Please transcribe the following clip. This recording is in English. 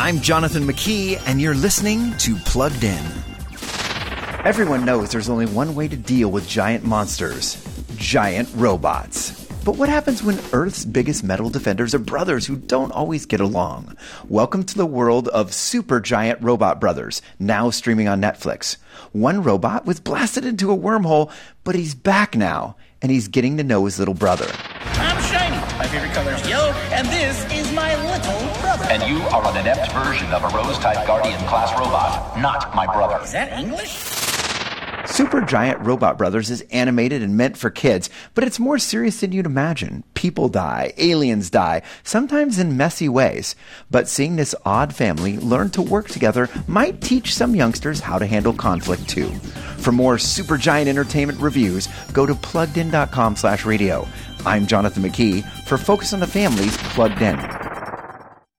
I'm Jonathan McKee, and you're listening to Plugged In. Everyone knows there's only one way to deal with giant monsters giant robots. But what happens when Earth's biggest metal defenders are brothers who don't always get along? Welcome to the world of Super Giant Robot Brothers, now streaming on Netflix. One robot was blasted into a wormhole, but he's back now, and he's getting to know his little brother. My favorite color is yellow, and this is my little brother. And you are an inept version of a Rose-type Guardian class robot, not my brother. Is that English? Super Giant Robot Brothers is animated and meant for kids, but it's more serious than you'd imagine. People die, aliens die, sometimes in messy ways. But seeing this odd family learn to work together might teach some youngsters how to handle conflict too. For more Super Giant Entertainment reviews, go to pluggedin.com slash radio. I'm Jonathan McKee for Focus on the Family's Plugged In.